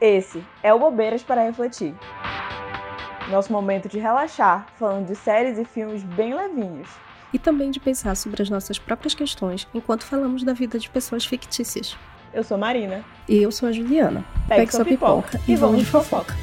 Esse é o Bobeiras para Refletir. Nosso momento de relaxar, falando de séries e filmes bem levinhos. E também de pensar sobre as nossas próprias questões enquanto falamos da vida de pessoas fictícias. Eu sou Marina. E eu sou a Juliana. Pegue, Pegue sua pipoca, pipoca e vamos de fofoca.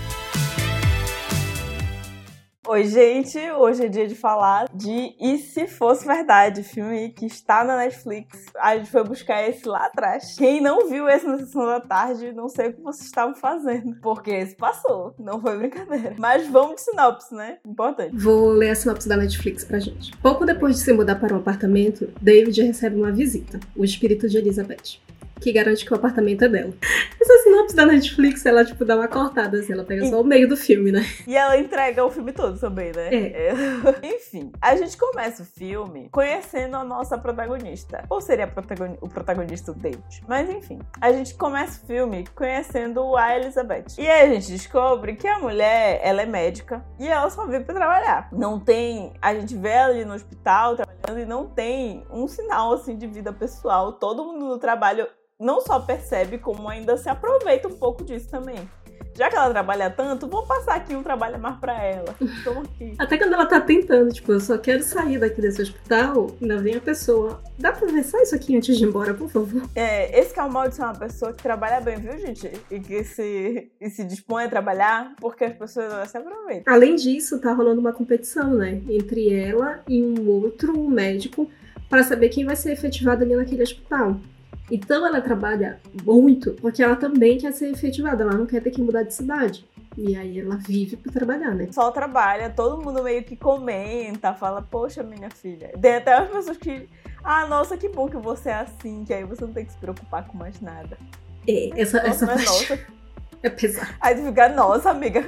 Oi, gente! Hoje é dia de falar de E Se Fosse Verdade, filme que está na Netflix. A gente foi buscar esse lá atrás. Quem não viu esse na sessão da tarde, não sei o que vocês estavam fazendo. Porque esse passou, não foi brincadeira. Mas vamos de sinopse, né? Importante. Vou ler a sinopse da Netflix pra gente. Pouco depois de se mudar para um apartamento, David recebe uma visita, o espírito de Elizabeth que garante que o apartamento é dela. Essa sinopse da Netflix, ela, tipo, dá uma cortada, assim, ela pega e... só o meio do filme, né? E ela entrega o filme todo também, né? É. é. Enfim, a gente começa o filme conhecendo a nossa protagonista. Ou seria o protagonista o David. Mas enfim, a gente começa o filme conhecendo a Elizabeth. E aí a gente descobre que a mulher, ela é médica e ela só vive pra trabalhar. Não tem. A gente vê ela ali no hospital trabalhando e não tem um sinal assim de vida pessoal. Todo mundo no trabalho não só percebe, como ainda se aproveita um pouco disso também. Já que ela trabalha tanto, vou passar aqui um trabalho mais pra ela. Toma aqui. Até quando ela tá tentando, tipo, eu só quero sair daqui desse hospital, ainda vem a pessoa. Dá pra ver só isso aqui antes de ir embora, por favor? É, esse que é o mal de ser uma pessoa que trabalha bem, viu, gente? E que se, e se dispõe a trabalhar, porque as pessoas se aproveitam. Além disso, tá rolando uma competição, né? Entre ela e um outro médico para saber quem vai ser efetivado ali naquele hospital. Então ela trabalha muito porque ela também quer ser efetivada, ela não quer ter que mudar de cidade. E aí ela vive para trabalhar, né? Só trabalha, todo mundo meio que comenta, fala, poxa, minha filha. Tem até as pessoas que, ah, nossa, que bom que você é assim, que aí você não tem que se preocupar com mais nada. É, essa, nossa, essa é nossa. É pesado. Aí tu fica, nossa, amiga,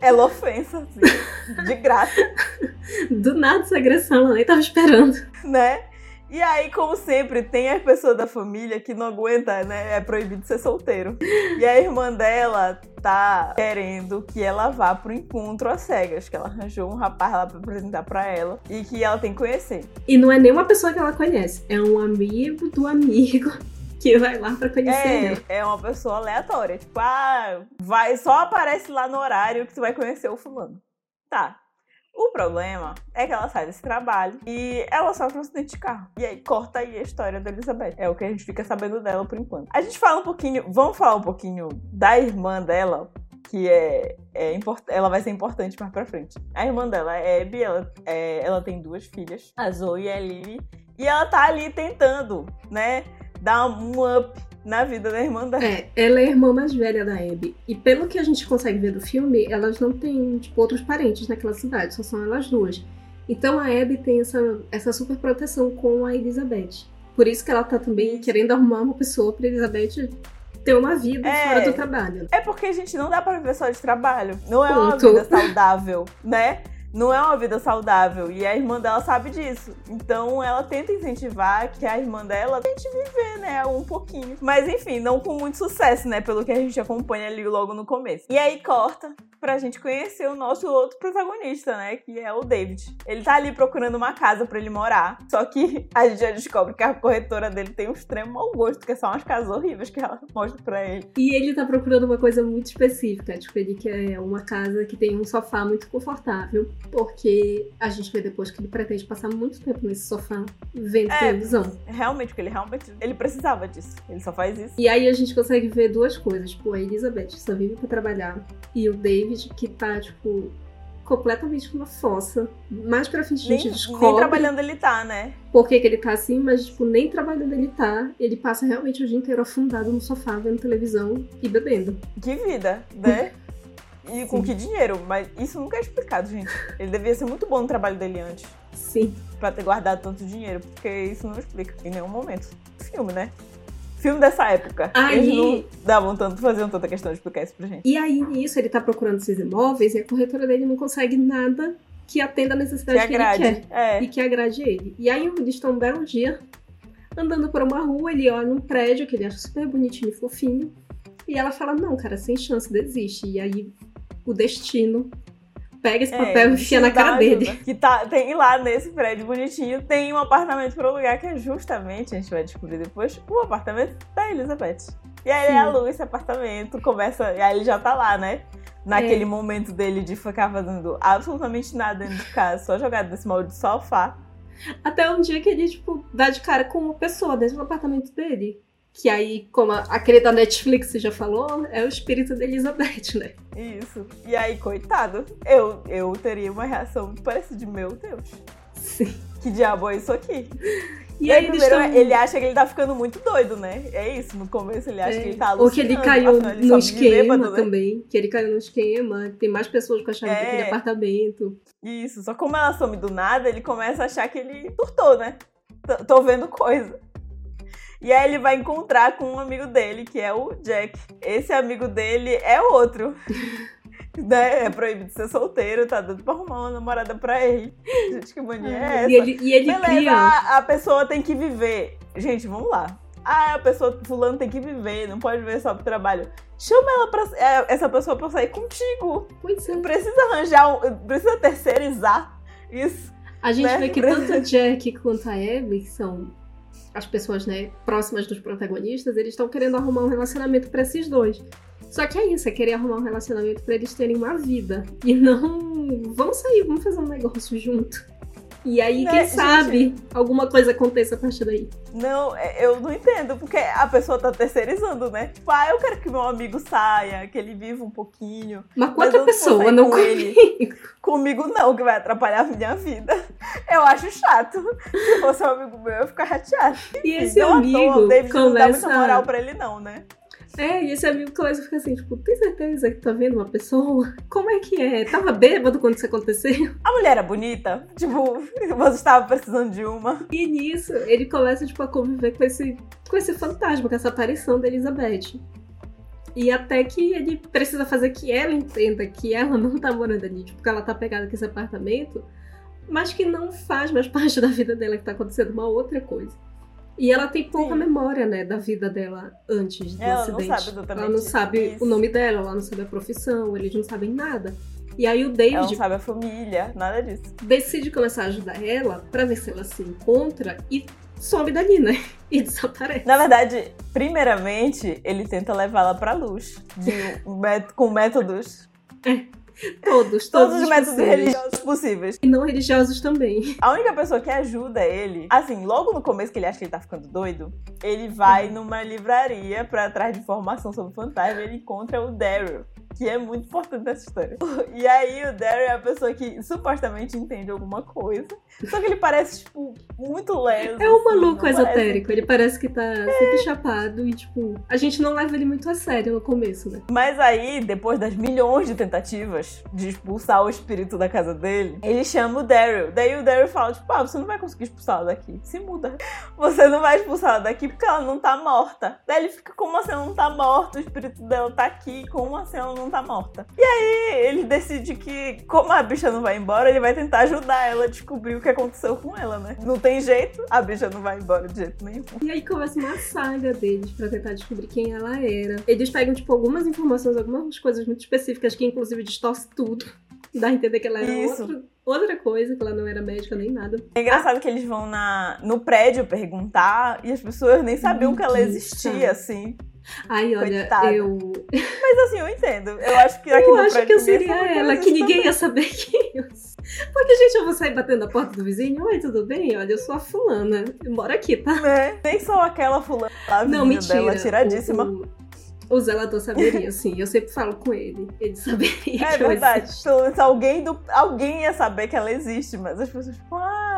ela ofensa, assim, de graça. Do nada essa agressão, ela nem tava esperando. Né? E aí, como sempre, tem as pessoas da família que não aguenta, né? É proibido ser solteiro. E a irmã dela tá querendo que ela vá pro encontro às cegas, que ela arranjou um rapaz lá pra apresentar pra ela e que ela tem que conhecer. E não é nem uma pessoa que ela conhece, é um amigo do amigo que vai lá pra conhecer é, ela. É uma pessoa aleatória. Tipo, ah, vai, só aparece lá no horário que tu vai conhecer o fulano. Tá, o problema é que ela sai desse trabalho e ela sofre um acidente de carro. E aí corta aí a história da Elizabeth. É o que a gente fica sabendo dela por enquanto. A gente fala um pouquinho, vamos falar um pouquinho da irmã dela, que é, é ela vai ser importante mais pra frente. A irmã dela é Abby, ela, é, ela tem duas filhas, a Zoe e a Lily. E ela tá ali tentando, né, dar um up na vida da irmã dela. É, ela é a irmã mais velha da Abby. E pelo que a gente consegue ver do filme, elas não têm, tipo, outros parentes naquela cidade, só são elas duas. Então a Abby tem essa, essa super proteção com a Elizabeth. Por isso que ela tá também querendo arrumar uma pessoa pra Elizabeth ter uma vida é, fora do trabalho. É porque, gente, não dá pra viver só de trabalho. Não é uma vida saudável, né? Não é uma vida saudável. E a irmã dela sabe disso. Então ela tenta incentivar que a irmã dela tente viver, né? Um pouquinho. Mas enfim, não com muito sucesso, né? Pelo que a gente acompanha ali logo no começo. E aí corta pra gente conhecer o nosso outro protagonista, né? Que é o David. Ele tá ali procurando uma casa para ele morar. Só que a gente já descobre que a corretora dele tem um extremo mau gosto, que são umas casas horríveis que ela mostra pra ele. E ele tá procurando uma coisa muito específica. Tipo, ele quer uma casa que tem um sofá muito confortável. Porque a gente vê depois que ele pretende passar muito tempo nesse sofá vendo é, televisão. Realmente, porque ele realmente ele precisava disso. Ele só faz isso. E aí a gente consegue ver duas coisas. Tipo, a Elizabeth só vive pra trabalhar. E o David David que tá, tipo, completamente numa fossa. Mais pra frente a gente nem, descobre. Nem trabalhando ele tá, né? Por que, que ele tá assim, mas, tipo, nem trabalhando ele tá. Ele passa realmente o dia inteiro afundado no sofá, vendo televisão e bebendo. Que vida, né? E com Sim. que dinheiro? Mas isso nunca é explicado, gente. Ele devia ser muito bom no trabalho dele antes. Sim. Pra ter guardado tanto dinheiro, porque isso não explica em nenhum momento. Filme, né? Filme dessa época. Aí... Eles não davam tanto, faziam tanta questão de explicar isso pra gente. E aí, nisso, ele tá procurando esses imóveis e a corretora dele não consegue nada que atenda a necessidade que, que ele quer. É. E que agrade ele. E aí, eles estão um belo dia andando por uma rua, ele olha um prédio que ele acha super bonitinho e fofinho. E ela fala: Não, cara, sem chance, desiste. E aí, o destino pega esse é, papel é, e enfia na cara dele. Que tá, tem lá nesse prédio bonitinho, tem um apartamento para alugar que é justamente, a gente vai descobrir depois, o apartamento da Elizabeth. E aí ele aluga esse apartamento, começa. E aí ele já tá lá, né? Naquele é. momento dele de ficar fazendo absolutamente nada dentro de casa, só jogado nesse molde de sofá. Até um dia que ele, tipo, dá de cara com uma pessoa dentro do apartamento dele. Que aí, como aquele da Netflix já falou, é o espírito da Elizabeth, né? Isso. E aí, coitado, eu, eu teria uma reação parecida de meu Deus. Sim. Que diabo é isso aqui? E, e aí, primeiro, estão... ele acha que ele tá ficando muito doido, né? É isso, no começo ele acha é. que ele tá alucinando. Ou que ele caiu ele no esquema bêbado, né? também. Que ele caiu no esquema, tem mais pessoas com a chave é. daquele apartamento. Isso, só como ela some do nada, ele começa a achar que ele turtou, né? T Tô vendo coisa. E aí ele vai encontrar com um amigo dele, que é o Jack. Esse amigo dele é outro. né? É proibido ser solteiro, tá dando pra arrumar uma namorada pra ele. Gente, que mania é essa? E ele, e ele Beleza, cria... a, a pessoa tem que viver. Gente, vamos lá. Ah, a pessoa, fulano tem que viver, não pode viver só pro trabalho. Chama ela pra, é, essa pessoa pra sair contigo. Pois é. Precisa arranjar, um, precisa terceirizar isso. A gente né? vê que tanto o Jack quanto a Abby, que são as pessoas né, próximas dos protagonistas, eles estão querendo arrumar um relacionamento para esses dois. Só que é isso, é querer arrumar um relacionamento para eles terem uma vida. E não. Vamos sair, vamos fazer um negócio junto. E aí, né, quem gente, sabe, alguma coisa aconteça a partir daí. Não, é, eu não entendo, porque a pessoa tá terceirizando, né? Tipo, ah, eu quero que meu amigo saia, que ele viva um pouquinho. Mas com outra pessoa, não com ele. Comigo não, que vai atrapalhar a minha vida. Eu acho chato. Se fosse um amigo meu, eu ia ficar chateado. E esse não amigo. O David começa... não dá muita moral pra ele, não, né? É, e esse amigo começa a ficar assim, tipo, tem certeza que tá vendo uma pessoa? Como é que é? Tava bêbado quando isso aconteceu? A mulher era bonita? Tipo, você estava precisando de uma. E nisso, ele começa, tipo, a conviver com esse, com esse fantasma, com essa aparição da Elizabeth. E até que ele precisa fazer que ela entenda que ela não tá morando ali, tipo, que ela tá pegada com esse apartamento, mas que não faz mais parte da vida dela, que tá acontecendo uma outra coisa. E ela tem pouca Sim. memória, né, da vida dela antes do ela acidente. Não sabe ela não sabe isso. o nome dela, ela não sabe a profissão, eles não sabem nada. E aí o David. Ela não sabe a família, nada disso. Decide começar a ajudar ela para ver se ela se encontra e some dali, né? E desaparece. Na verdade, primeiramente, ele tenta levá-la pra luz. De, com métodos. É. Todos, todos, todos os métodos possíveis. religiosos possíveis. E não religiosos também. A única pessoa que ajuda ele, assim, logo no começo que ele acha que ele tá ficando doido, ele vai uhum. numa livraria pra atrás de informação sobre o fantasma e ele encontra o Daryl que é muito importante nessa história. E aí o Daryl é a pessoa que supostamente entende alguma coisa. Só que ele parece, tipo, muito leso. É um assim, maluco esotérico. Parece... Ele parece que tá é. sempre chapado e, tipo, a gente não leva ele muito a sério no começo, né? Mas aí, depois das milhões de tentativas de expulsar o espírito da casa dele, ele chama o Daryl. Daí o Daryl fala, tipo, ah, você não vai conseguir expulsá-la daqui. Se muda. Você não vai expulsá-la daqui porque ela não tá morta. Daí ele fica, como assim ela não tá morta? O espírito dela tá aqui. Como assim ela não tá morta. E aí ele decide que, como a bicha não vai embora, ele vai tentar ajudar ela a descobrir o que aconteceu com ela, né? Não tem jeito, a bicha não vai embora de jeito nenhum. E aí começa uma saga deles pra tentar descobrir quem ela era. Eles pegam, tipo, algumas informações, algumas coisas muito específicas que, inclusive, distorce tudo. Dá a entender que ela era outro, outra coisa, que ela não era médica nem nada. É engraçado ah. que eles vão na, no prédio perguntar e as pessoas nem sabiam que ela existia, assim. Ai, olha, Coitada. eu. Mas assim, eu entendo. Eu acho que aqui eu acho que eu seria ela, que ninguém ia saber quem eu. Porque, gente, eu vou sair batendo na porta do vizinho. Oi, tudo bem? Olha, eu sou a fulana. Mora aqui, tá? É, nem sou aquela fulana. A Não, mentira. Dela, tiradíssima. O, o, o zelador saberia, sim. Eu sempre falo com ele. Ele saberia. É verdade. alguém, do, alguém ia saber que ela existe, mas as pessoas, tipo, ah,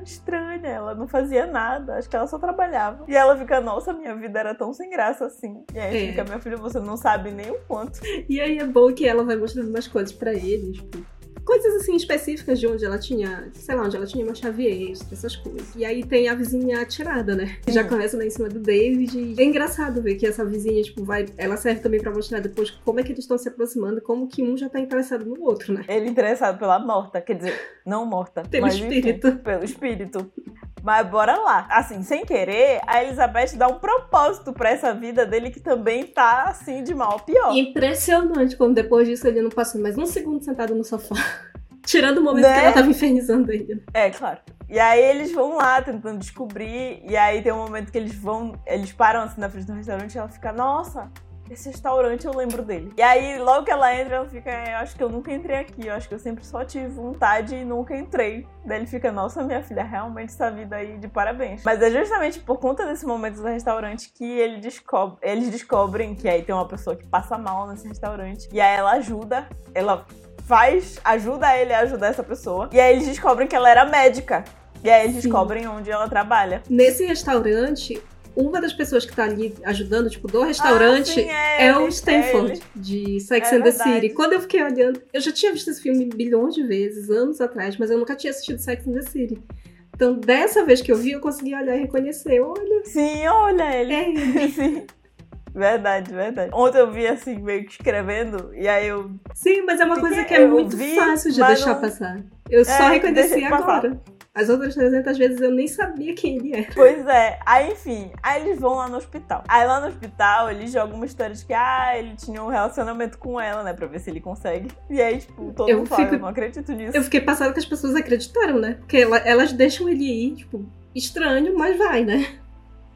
era estranha, ela não fazia nada, acho que ela só trabalhava. E ela fica, nossa, minha vida era tão sem graça assim. E aí é. fica, minha filha, você não sabe nem o quanto. E aí é bom que ela vai mostrando umas coisas para eles, tipo, coisas assim específicas de onde ela tinha, sei lá, onde ela tinha uma chave extra, essas coisas. E aí tem a vizinha atirada, né? Que já começa lá em cima do David. E é engraçado ver que essa vizinha, tipo, vai. Ela serve também pra mostrar depois como é que eles estão se aproximando, como que um já tá interessado no outro, né? Ele interessado pela morta, quer dizer, não morta. Pelo mas, espírito. Enfim, pelo espírito. Mas bora lá. Assim, sem querer, a Elizabeth dá um propósito para essa vida dele que também tá, assim, de mal a pior. Impressionante como depois disso ele não passou mais um segundo sentado no sofá. Tirando o momento né? que ela tava infernizando ele. É, claro. E aí eles vão lá tentando descobrir. E aí tem um momento que eles vão. Eles param assim na frente do restaurante e ela fica, nossa, esse restaurante eu lembro dele. E aí, logo que ela entra, ela fica, eu acho que eu nunca entrei aqui, eu acho que eu sempre só tive vontade e nunca entrei. Daí ele fica, nossa, minha filha, realmente essa vida aí de parabéns. Mas é justamente por conta desse momento do restaurante que ele descobre, eles descobrem que aí tem uma pessoa que passa mal nesse restaurante. E aí ela ajuda, ela faz, ajuda ele a ajudar essa pessoa. E aí eles descobrem que ela era médica. E aí eles Sim. descobrem onde ela trabalha. Nesse restaurante, uma das pessoas que tá ali ajudando, tipo, do restaurante, Ah, sim, é, ele, o é Stanford, ele. de Sex É and the verdade. City. Quando eu fiquei olhando, eu já tinha visto esse filme bilhões de vezes, anos atrás, mas eu nunca tinha assistido Sex and the City. Então, dessa vez que eu vi, eu consegui olhar e reconhecer. Olha, Sim, olha ele. é ele. Sim. Verdade, verdade. Ontem eu vi assim, meio que escrevendo, e aí eu. Sim, mas é uma coisa que é muito vi, fácil de deixar não- passar. Eu só É, reconheci deixei passar. agora. As outras 300 vezes eu nem sabia quem ele era. Pois é. Aí, enfim, aí eles vão lá no hospital. Aí lá no hospital, eles jogam uma história de que, ah, ele tinha um relacionamento com ela, né? Pra ver se ele consegue. E aí, tipo, todo Eu mundo fala, fico- eu não acredito nisso. Eu fiquei passada que as pessoas acreditaram, né? Porque ela- elas deixam ele ir, tipo, estranho, mas vai, né?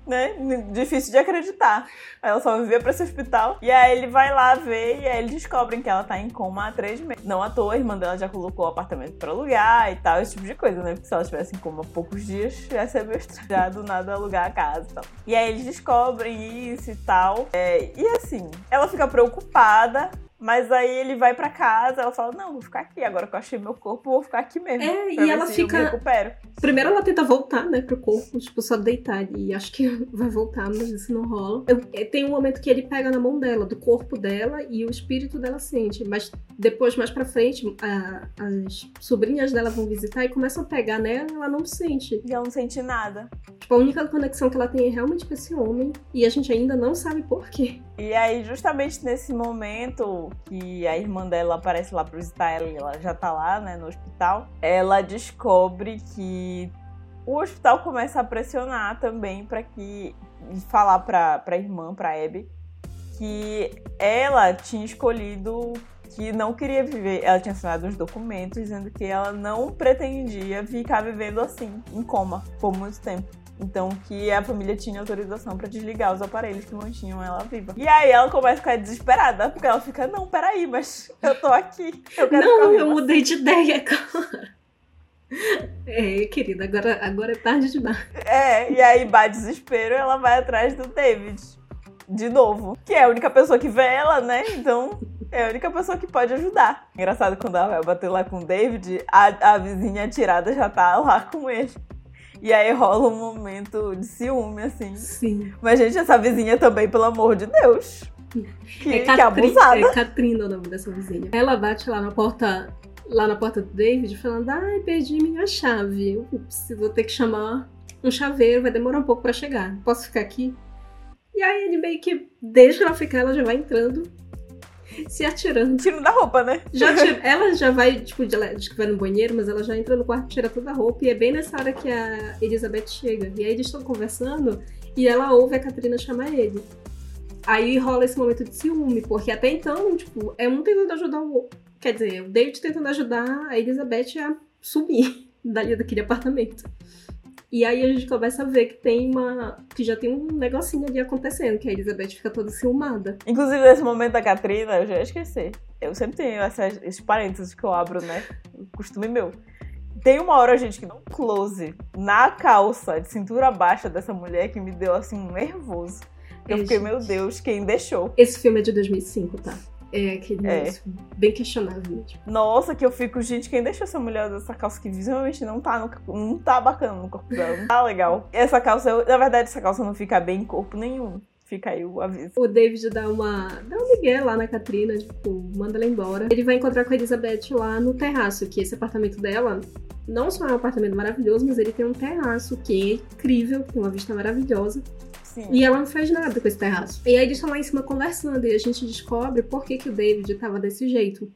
Né? Difícil de acreditar. Ela só vivia pra esse hospital. E aí ele vai lá ver e aí eles descobrem que ela tá em coma há três meses. Não à toa, a irmã dela já colocou o apartamento pra alugar e tal, esse tipo de coisa, né? Porque se ela estivesse em coma há poucos dias, ia ser meio. Já do nada alugar a casa e tal. E aí eles descobrem isso e tal. É, e assim, ela fica preocupada. Mas aí ele vai pra casa, ela fala: Não, vou ficar aqui. Agora que eu achei meu corpo, vou ficar aqui mesmo. É, e ela fica-. Primeiro ela tenta voltar, né, pro corpo, tipo, só deitar. E acho que vai voltar, mas isso não rola. Eu- é, tem um momento que ele pega na mão dela, do corpo dela, e o espírito dela sente. Mas depois, mais pra frente, a- as sobrinhas dela vão visitar e começam a pegar nela e ela não sente. E ela não sente nada. Tipo, a única conexão que ela tem é realmente com esse homem. E a gente ainda não sabe por quê. E aí, justamente nesse momento que a irmã dela aparece lá pra visitar ela e ela já tá lá, né, no hospital, ela descobre que o hospital começa a pressionar também pra que. falar pra, pra irmã, pra Abby, que ela tinha escolhido que não queria viver. Ela tinha assinado uns documentos dizendo que ela não pretendia ficar vivendo assim, em coma, por muito tempo. Então, que a família tinha autorização pra desligar os aparelhos que mantinham ela viva. E aí ela começa a ficar desesperada, porque ela fica, não, peraí, mas eu tô aqui. Eu quero Não, eu mudei de ideia, cara. É, querida, agora, agora é tarde demais. É, e aí bate desespero ela vai atrás do David. De novo. Que é a única pessoa que vê ela, né? Então é a única pessoa que pode ajudar. Engraçado quando ela vai bater lá com o David, a, a vizinha atirada já tá lá com ele. E aí rola um momento de ciúme, assim. Sim. Mas, gente, essa vizinha também, pelo amor de Deus. Que, É, que Catri- abusada. é Katrina o nome dessa vizinha. Ela bate lá na porta, lá na porta do David, falando: Ai, perdi minha chave. Ups, vou ter que chamar um chaveiro, vai demorar um pouco pra chegar. Posso ficar aqui? E aí ele meio que deixa ela ficar, ela já vai entrando, se atirando. Tiro da roupa, né? Já tira- ela já vai, tipo, ela diz que vai no banheiro, mas ela já entra no quarto, tira toda a roupa, e é bem nessa hora que a Elizabeth chega. E aí eles estão conversando e ela ouve a Katrina chamar ele. Aí rola esse momento de ciúme, porque até então, tipo, é um tentando ajudar o outro. Quer dizer, o David tentando ajudar a Elizabeth a sumir dali daquele apartamento. E aí a gente começa a ver que tem uma. que já tem um negocinho ali acontecendo, que a Elizabeth fica toda ciumada. Inclusive, nesse momento da Katrina, eu já ia esquecer. Eu sempre tenho essas, esses parênteses que eu abro, né? Costume meu. Tem uma hora, gente, que dá um close na calça de cintura baixa dessa mulher que me deu, assim, um nervoso. Eu fiquei, gente. meu Deus, quem deixou? Esse filme é de 2005, tá? É aquele É. bem questionável. Nossa, que eu fico, gente, quem deixou essa mulher dessa calça que visivelmente não tá, no, não tá bacana no corpo dela, não tá legal. Essa calça, eu- na verdade, essa calça não fica bem em corpo nenhum. Fica aí o aviso. O David dá uma. dá um migué lá na Katrina, tipo, manda ela embora. Ele vai encontrar com a Elizabeth lá no terraço, que esse apartamento dela não só é um apartamento maravilhoso, mas ele tem um terraço que é incrível, tem uma vista maravilhosa. Sim. E ela não faz nada com esse terraço. E aí eles estão lá em cima conversando e a gente descobre por que, que o David tava desse jeito.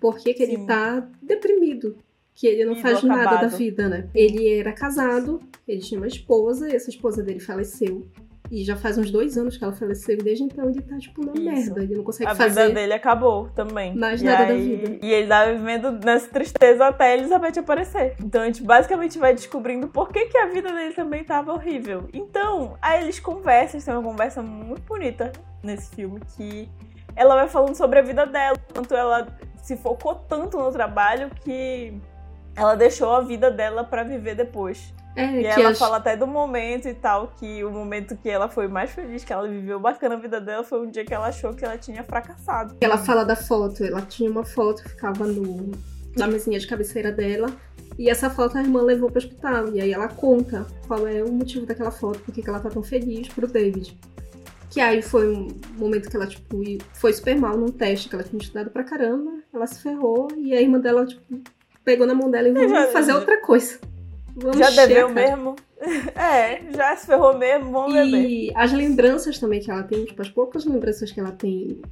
Por que, que ele tá deprimido. Que ele não Ido faz nada da acabado. vida, né? Ele era casado, ele tinha uma esposa, e essa esposa dele faleceu. E já faz uns dois anos que ela faleceu, e desde então ele tá, tipo, uma Isso. merda. Ele não consegue A fazer. vida dele acabou também. mais E nada da aí- vida. E ele tá vivendo nessa tristeza até a Elizabeth aparecer. Então a gente basicamente vai descobrindo por que, que a vida dele também tava horrível. Então, aí eles conversam, tem uma conversa muito bonita nesse filme que ela vai falando sobre a vida dela, quanto ela se focou tanto no trabalho que ela deixou a vida dela pra viver depois. É, E ela fala até do momento e tal, que o momento que ela foi mais feliz, que ela viveu bacana a vida dela, foi um dia que ela achou que ela tinha fracassado. Ela fala da foto, ela tinha uma foto que ficava no, na mesinha de cabeceira dela. E essa foto a irmã levou pro hospital. E aí ela conta qual é o motivo daquela foto, porque que ela tá tão feliz pro David. Que aí foi um momento que ela, tipo, foi super mal num teste que ela tinha estudado pra caramba. Ela se ferrou e a irmã dela, tipo, pegou na mão dela e já- fazer outra coisa. Vamos já encher deveu mesmo? É, já se ferrou mesmo, vamos beber. E as lembranças também que ela tem, tipo, as poucas lembranças que ela tem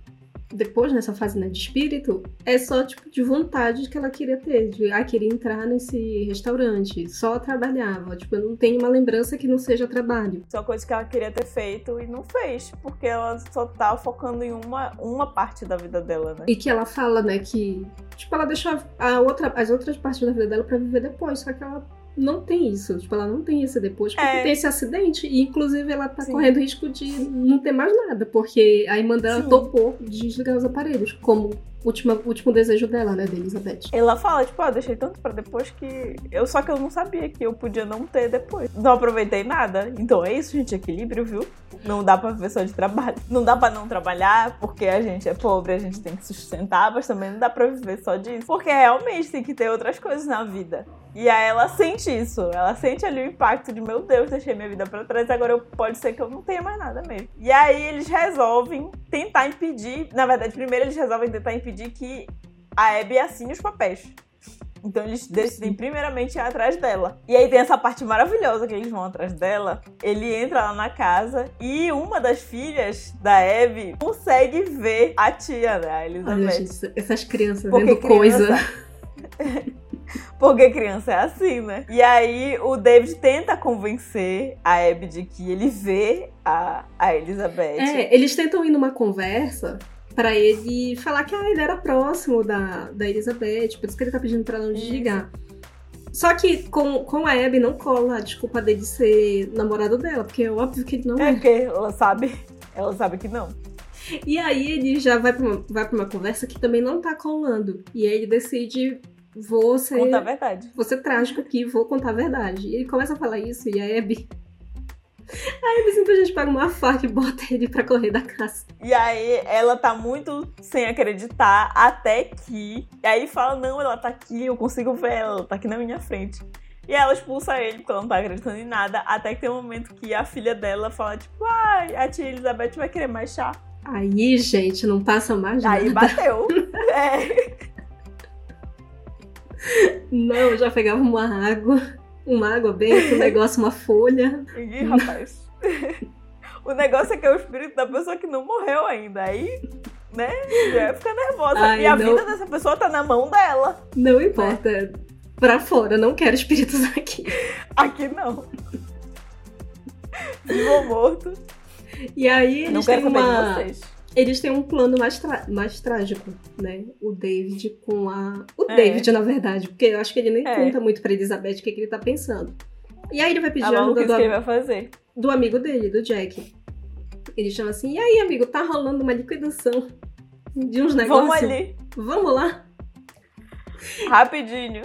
depois nessa fase né, de espírito, é só tipo de vontade que ela queria ter, de ah, queria entrar nesse restaurante, só trabalhava, tipo, eu não tenho uma lembrança que não seja trabalho. Só coisa que ela queria ter feito e não fez, porque ela só tá focando em uma, uma parte da vida dela, né? E que ela fala, né, que tipo, ela deixou a outra, as outras partes da vida dela pra viver depois, só que ela não tem isso, tipo, ela não tem esse depois, porque É. tem esse acidente, e inclusive ela tá Sim. correndo risco de não ter mais nada, porque a irmã dela Sim. topou de desligar os aparelhos, como última, último desejo dela, né, da Elizabeth. Ela fala, tipo, ah, deixei tanto pra depois que. Eu só que eu não sabia que eu podia não ter depois. Não aproveitei nada. Então é isso, gente, equilíbrio, viu? Não dá pra viver só de trabalho. Não dá pra não trabalhar, porque a gente é pobre, a gente tem que sustentar, mas também não dá pra viver só disso. Porque realmente tem que ter outras coisas na vida. E aí ela sente isso. Ela sente ali o impacto de, meu Deus, deixei minha vida pra trás, agora eu, pode ser que eu não tenha mais nada mesmo. E aí eles resolvem tentar impedir. Na verdade, primeiro eles resolvem tentar impedir que a Abby assine os papéis. Então eles decidem primeiramente ir atrás dela. E aí tem essa parte maravilhosa que eles vão atrás dela. Ele entra lá na casa e uma das filhas da Abby consegue ver a tia, né? A Olha, Elizabeth. gente, essas crianças Porque vendo coisa. Porque criança é assim, né? E aí o David tenta convencer a Abby de que ele vê a, a Elizabeth. É, eles tentam ir numa conversa pra ele falar que ah, ele era próximo da, da Elizabeth, por isso que ele tá pedindo pra ela não desligar. Só que com, com a Abby não cola a desculpa dele ser namorado dela, porque é óbvio que ele não É é. porque ela sabe, ela sabe que não. E aí ele já vai pra, uma, vai pra uma conversa que também não tá colando. E aí ele decide, vou ser, Conta a verdade. vou ser trágico aqui, vou contar a verdade. E ele começa a falar isso e a Abby... A Abby simplesmente pega uma faca e bota ele pra correr da casa. E aí ela tá muito sem acreditar até que. E aí ele fala: Não, ela tá aqui, eu consigo ver ela, ela tá aqui na minha frente. E ela expulsa ele porque ela não tá acreditando em nada. Até que tem um momento que a filha dela fala: Tipo, ai, a tia Elizabeth vai querer mais chá. Aí, gente, não passa mais Aí nada. bateu. é. Não, eu já pegava uma água, uma água bem, um negócio, uma folha. Ih, rapaz. o negócio é que é o espírito da pessoa que não morreu ainda. Aí, né, já fica nervosa. Ai, e a não. vida dessa pessoa tá na mão dela. Não importa. Pra fora, não quero espíritos aqui. Aqui não. Vivo morto. E aí não eles quero têm uma. Eles têm um plano mais, mais trágico, né? O David com a. O É. David, na verdade, porque eu acho que ele nem É. conta muito pra Elizabeth o que, que ele tá pensando. E aí ele vai pedir A ajuda do, que ele vai fazer. do amigo dele, do Jack. Ele chama assim: e aí, amigo, tá rolando uma liquidação de uns negócios. Vamos ali, Vamos lá. rapidinho.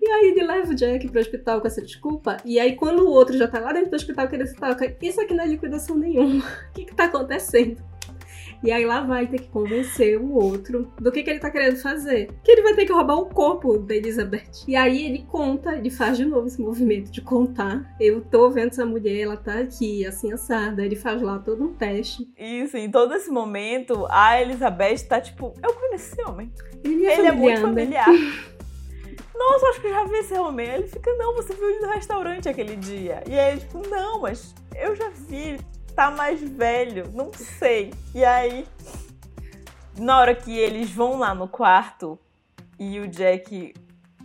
E aí ele leva o Jack pro hospital com essa desculpa. E aí quando o outro já tá lá dentro do hospital que ele se toca, isso aqui não é liquidação nenhuma. O que que tá acontecendo? E aí lá vai ter que convencer o outro do que que ele tá querendo fazer. Que ele vai ter que roubar o corpo da Elizabeth. E aí ele conta, ele faz de novo esse movimento de contar. Eu tô vendo essa mulher, ela tá aqui, assim, assada. Ele faz lá todo um teste. Isso, em todo esse momento, a Elizabeth tá tipo, eu conheço esse homem. Ele é, Ele é muito familiar, né? Nossa, acho que eu já vi esse homem. Aí Ele fica, não, você viu ele no restaurante aquele dia. E aí, tipo, não, mas eu já vi, tá mais velho, não sei. E aí, na hora que eles vão lá no quarto e o Jack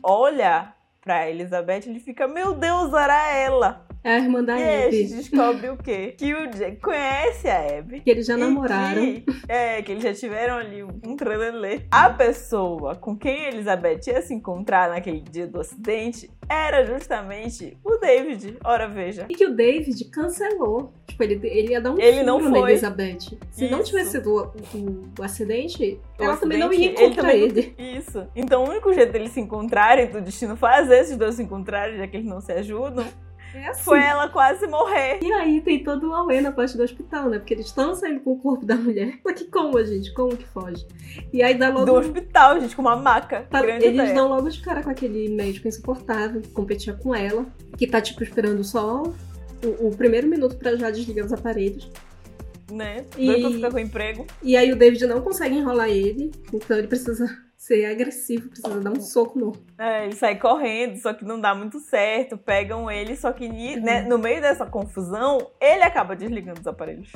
olha pra Elizabeth, ele fica, meu Deus, era ela. É a irmã da E Abby. descobre o quê? Que o Jack conhece a Abby. Que eles já namoraram. que- é, que eles já tiveram ali um trelelê. A pessoa com quem Elizabeth ia se encontrar naquele dia do acidente era justamente o David. Ora, veja. E que o David cancelou. Tipo, ele, ele ia dar um Ele não foi. Elizabeth. Se não Isso. tivesse sido o, o- o acidente, O ela também não ia acidente, encontrar ele. ele. não- Isso. Então o único jeito deles se encontrarem, do destino fazer esses dois se encontrarem, já que eles não se ajudam, É assim. foi ela quase morrer. E aí tem todo o auê na parte do hospital, né? Porque eles estão saindo com o corpo da mulher. Só que como, gente? Como que foge? E aí dá logo... Do hospital, gente, com uma maca. Tá- Grande eles ideia. dão logo de cara com aquele médico insuportável que competia com ela, que tá, tipo, esperando só o, o primeiro minuto pra já desligar os aparelhos. Né? E- Doido pra ficar com emprego. E aí o David não consegue enrolar ele, então ele precisa ser agressivo, precisa dar um soco no. É, ele sai correndo, só que não dá muito certo. Pegam ele, só que né, Uhum. no meio dessa confusão, ele acaba desligando os aparelhos.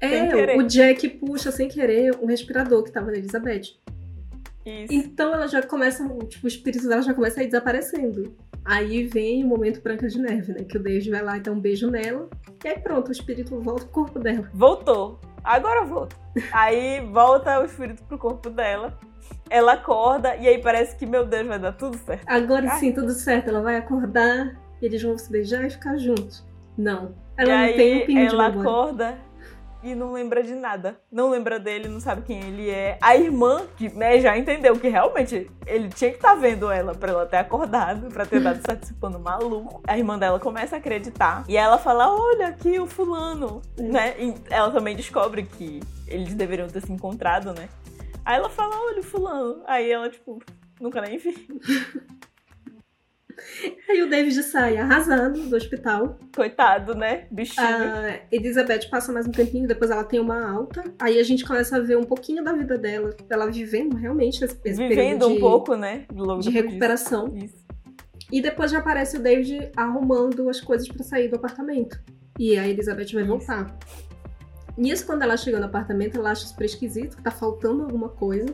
É, o Jack puxa sem querer um respirador que tava na Elizabeth. Isso. Então ela já começa, tipo, o espírito dela já começa a ir desaparecendo. Aí vem o momento Branca de Neve, né? Que o David vai lá e dá um beijo nela. E aí pronto, o espírito volta pro corpo dela. Voltou. Agora volta. Aí volta o espírito pro corpo dela. Ela acorda e aí parece que, meu Deus, vai dar tudo certo. Agora Ai. sim, tudo certo. Ela vai acordar, e eles vão se beijar e ficar juntos. Não. e Ela não aí tem um pingo ela acorda e não lembra de nada. Não lembra dele, não sabe quem ele é. A irmã, que né, já entendeu que realmente ele tinha que estar vendo ela pra ela ter acordado, pra ter dado participando maluco. A irmã dela começa a acreditar. E ela fala: Olha aqui o fulano. É. Né? E ela também descobre que eles deveriam ter se encontrado, né? Aí ela fala: Olha o fulano. Aí ela, tipo, nunca nem vi. Aí o David sai arrasado do hospital. Coitado, né? Bichinho. A Elizabeth passa mais um tempinho, depois ela tem uma alta. Aí a gente começa a ver um pouquinho da vida dela. Ela vivendo realmente esse, esse Vivendo um pouco, né? Logo de recuperação. disso. Isso. E depois já aparece o David arrumando as coisas pra sair do apartamento. E a Elizabeth vai Isso. voltar. Nisso, quando ela chega no apartamento, ela acha super esquisito, que tá faltando alguma coisa.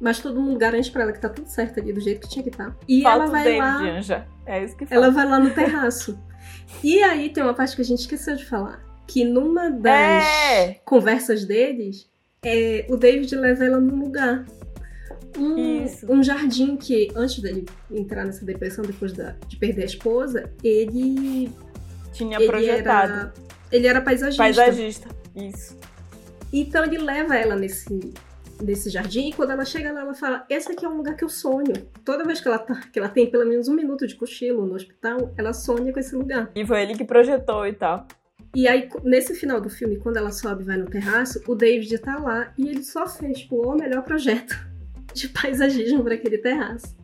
Mas todo mundo garante pra ela que tá tudo certo ali, do jeito que tinha que estar. E Falta ela vai David, lá. Anja. É isso que falta. Ela vai lá no terraço. E aí tem uma parte que a gente esqueceu de falar. Que numa das É! conversas deles, é, o David leva ela num lugar. Um, Isso. um jardim que, antes dele entrar nessa depressão depois da- de perder a esposa, ele, Tinha ele projetado. era. Ele era paisagista. Paisagista. Isso. Então ele leva ela nesse, nesse jardim e quando ela chega lá, ela fala: Esse aqui é um lugar que eu sonho. Toda vez que ela, tá, que ela tem pelo menos um minuto de cochilo no hospital, ela sonha com esse lugar. E foi ele que projetou e tal. E aí, nesse final do filme, quando ela sobe e vai no terraço, o David tá lá e ele só fez tipo, o melhor projeto de paisagismo para aquele terraço.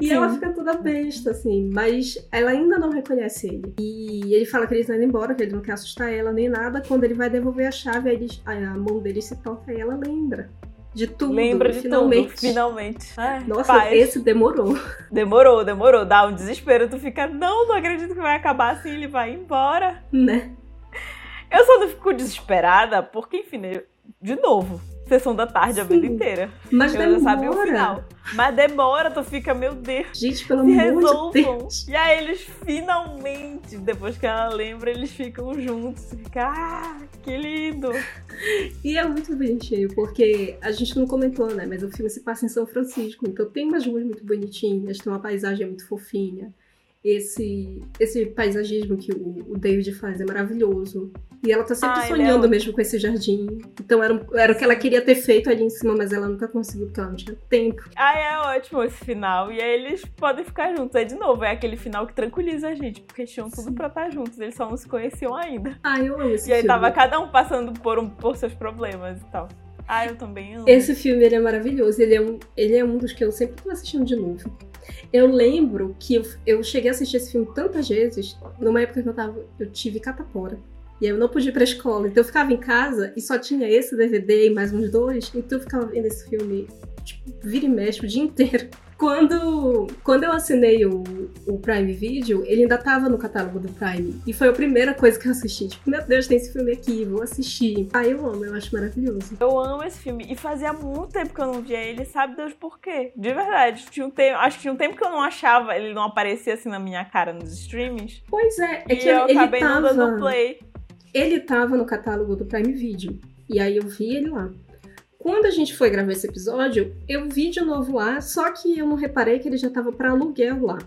E Sim. ela fica toda besta, assim, mas ela ainda não reconhece ele. E ele fala que ele está indo embora, que ele não quer assustar ela nem nada. Quando ele vai devolver a chave, a mão dele se toca e ela lembra de tudo. Lembra de finalmente. tudo. Finalmente. Ai, Nossa, paz. esse demorou. Demorou, demorou. Dá um desespero. Tu fica, não, não acredito que vai acabar assim. Ele vai embora. Né? Eu só não fico desesperada porque, enfim, né, de novo. Sessão da tarde a vida Sim. inteira. Mas já demora. sabia o final. Mas demora, tu fica, meu Deus. Gente, pelo se amor de resolvam. Deus. E aí eles finalmente, depois que ela lembra, eles ficam juntos. Fica, ah, que lindo. E é muito bonitinho, porque a gente não comentou, né? Mas o filme se passa em São Francisco, então tem umas ruas muito bonitinhas, tem uma paisagem muito fofinha. Esse, esse paisagismo que o, o David faz é maravilhoso. E ela tá sempre Ah, ele é sonhando ótimo. mesmo com esse jardim. Então era, era o que ela queria ter feito ali em cima, mas ela nunca conseguiu, porque ela não tinha tempo. Ah, é ótimo esse final. E aí eles podem ficar juntos. Aí, de novo, é aquele final que tranquiliza a gente, porque tinham tudo pra estar juntos. Eles só não se conheciam ainda. Ah, eu amo esse E aí filme. tava cada um passando por, um, por seus problemas e tal. Ah, eu também amo. Esse filme ele é maravilhoso, ele é, um, ele é um dos que eu sempre tô assistindo de novo. Eu lembro que eu, eu cheguei a assistir esse filme tantas vezes, numa época que eu tava. Eu tive catapora. E aí eu não podia ir pra escola. Então eu ficava em casa e só tinha esse DVD e mais uns dois. Então eu ficava vendo esse filme, tipo, vira e mexe o dia inteiro. Quando, quando eu assinei o, o Prime Video, ele ainda tava no catálogo do Prime. E foi a primeira coisa que eu assisti. Tipo, meu Deus, tem esse filme aqui, vou assistir. Ah, eu amo, eu acho maravilhoso. Eu amo esse filme. E fazia muito tempo que eu não via ele, sabe Deus por quê? De verdade. Tinha um tempo, acho que tinha um tempo que eu não achava, ele não aparecia assim na minha cara nos streamings. Pois é, é que eu ele, acabei tava... não dando play. Ele tava no catálogo do Prime Video. E aí eu vi ele lá. Quando a gente foi gravar esse episódio, eu vi de novo lá, só que eu não reparei que ele já tava para aluguel lá.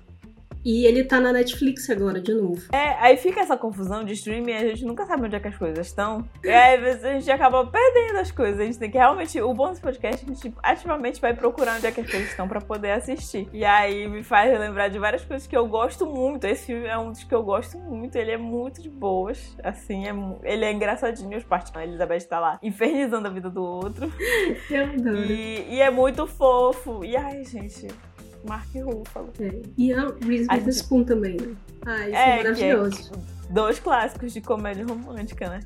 E ele tá na Netflix agora, de novo. É, aí fica essa confusão de streaming e a gente nunca sabe onde é que as coisas estão. E aí, a gente acaba perdendo as coisas. A gente tem que realmente. O bom desse podcast, a gente ativamente vai procurar onde é que as coisas estão pra poder assistir. E aí me faz lembrar de várias coisas que eu gosto muito. Esse filme é um dos que eu gosto muito. Ele é muito de boas. Assim, é, ele é engraçadinho as partes. A Elizabeth tá lá infernizando a vida do outro. Eu adoro. E, e é muito fofo. E ai, gente. Mark Ruffalo. É. E a Reese Witherspoon também, né? Ah, isso É, é, é- maravilhoso. dois clássicos de comédia romântica, né?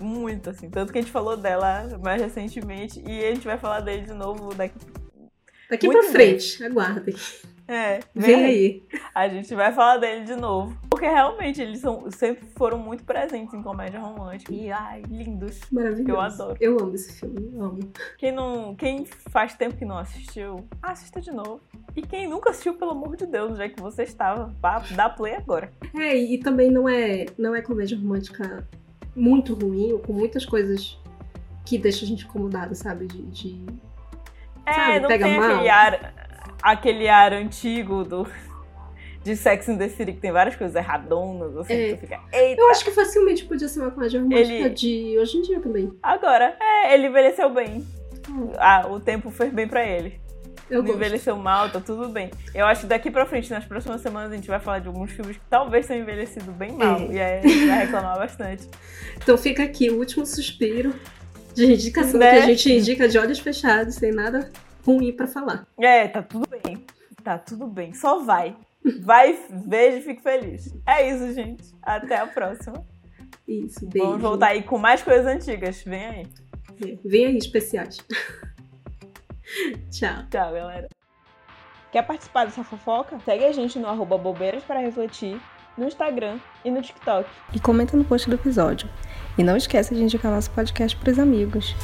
Muito, assim. Tanto que a gente falou dela mais recentemente e a gente vai falar dele de novo daqui. Daqui muito pra frente, aguardem. É, Vem aí. A gente vai falar dele de novo. Porque realmente eles são, sempre foram muito presentes em comédia romântica. E ai, lindos. Maravilhoso. Eu adoro. Eu amo esse filme, eu amo. Quem, não, quem faz tempo que não assistiu, assista de novo. E quem nunca assistiu, pelo amor de Deus, é que você estava? Vá, dá play agora. É, e também não é, não é comédia romântica muito ruim, ou com muitas coisas que deixam a gente incomodado, sabe? De, de- É, Sabe, não pega tem mal. aquele ar, aquele ar antigo do, de Sex and the City que tem várias coisas erradonas, assim, É. que tu fica, eita. Eu acho que facilmente podia ser uma comédia romântica Ele- de hoje em dia também. Agora, é, ele envelheceu bem. Hum. Ah, o tempo fez bem pra ele. Eu não gosto. envelheceu mal, tá tudo bem. Eu acho que daqui pra frente, nas próximas semanas, a gente vai falar de alguns filmes que talvez tenham envelhecido bem mal. É. E aí a gente vai reclamar bastante. Então fica aqui o último suspiro de indicação Né? que a gente indica de olhos fechados, sem nada ruim pra falar. É, tá tudo bem. Tá tudo bem. Só vai. Vai, veja e fique feliz. É isso, gente. Até a próxima. Isso, beijo. Vamos voltar aí com mais coisas antigas. Vem aí. Vem aí, especiais. Tchau. Tchau, galera. Quer participar dessa fofoca? Segue a gente no arroba bobeiras para refletir, no Instagram e no TikTok. E comenta no post do episódio. E não esqueça de indicar nosso podcast pros amigos.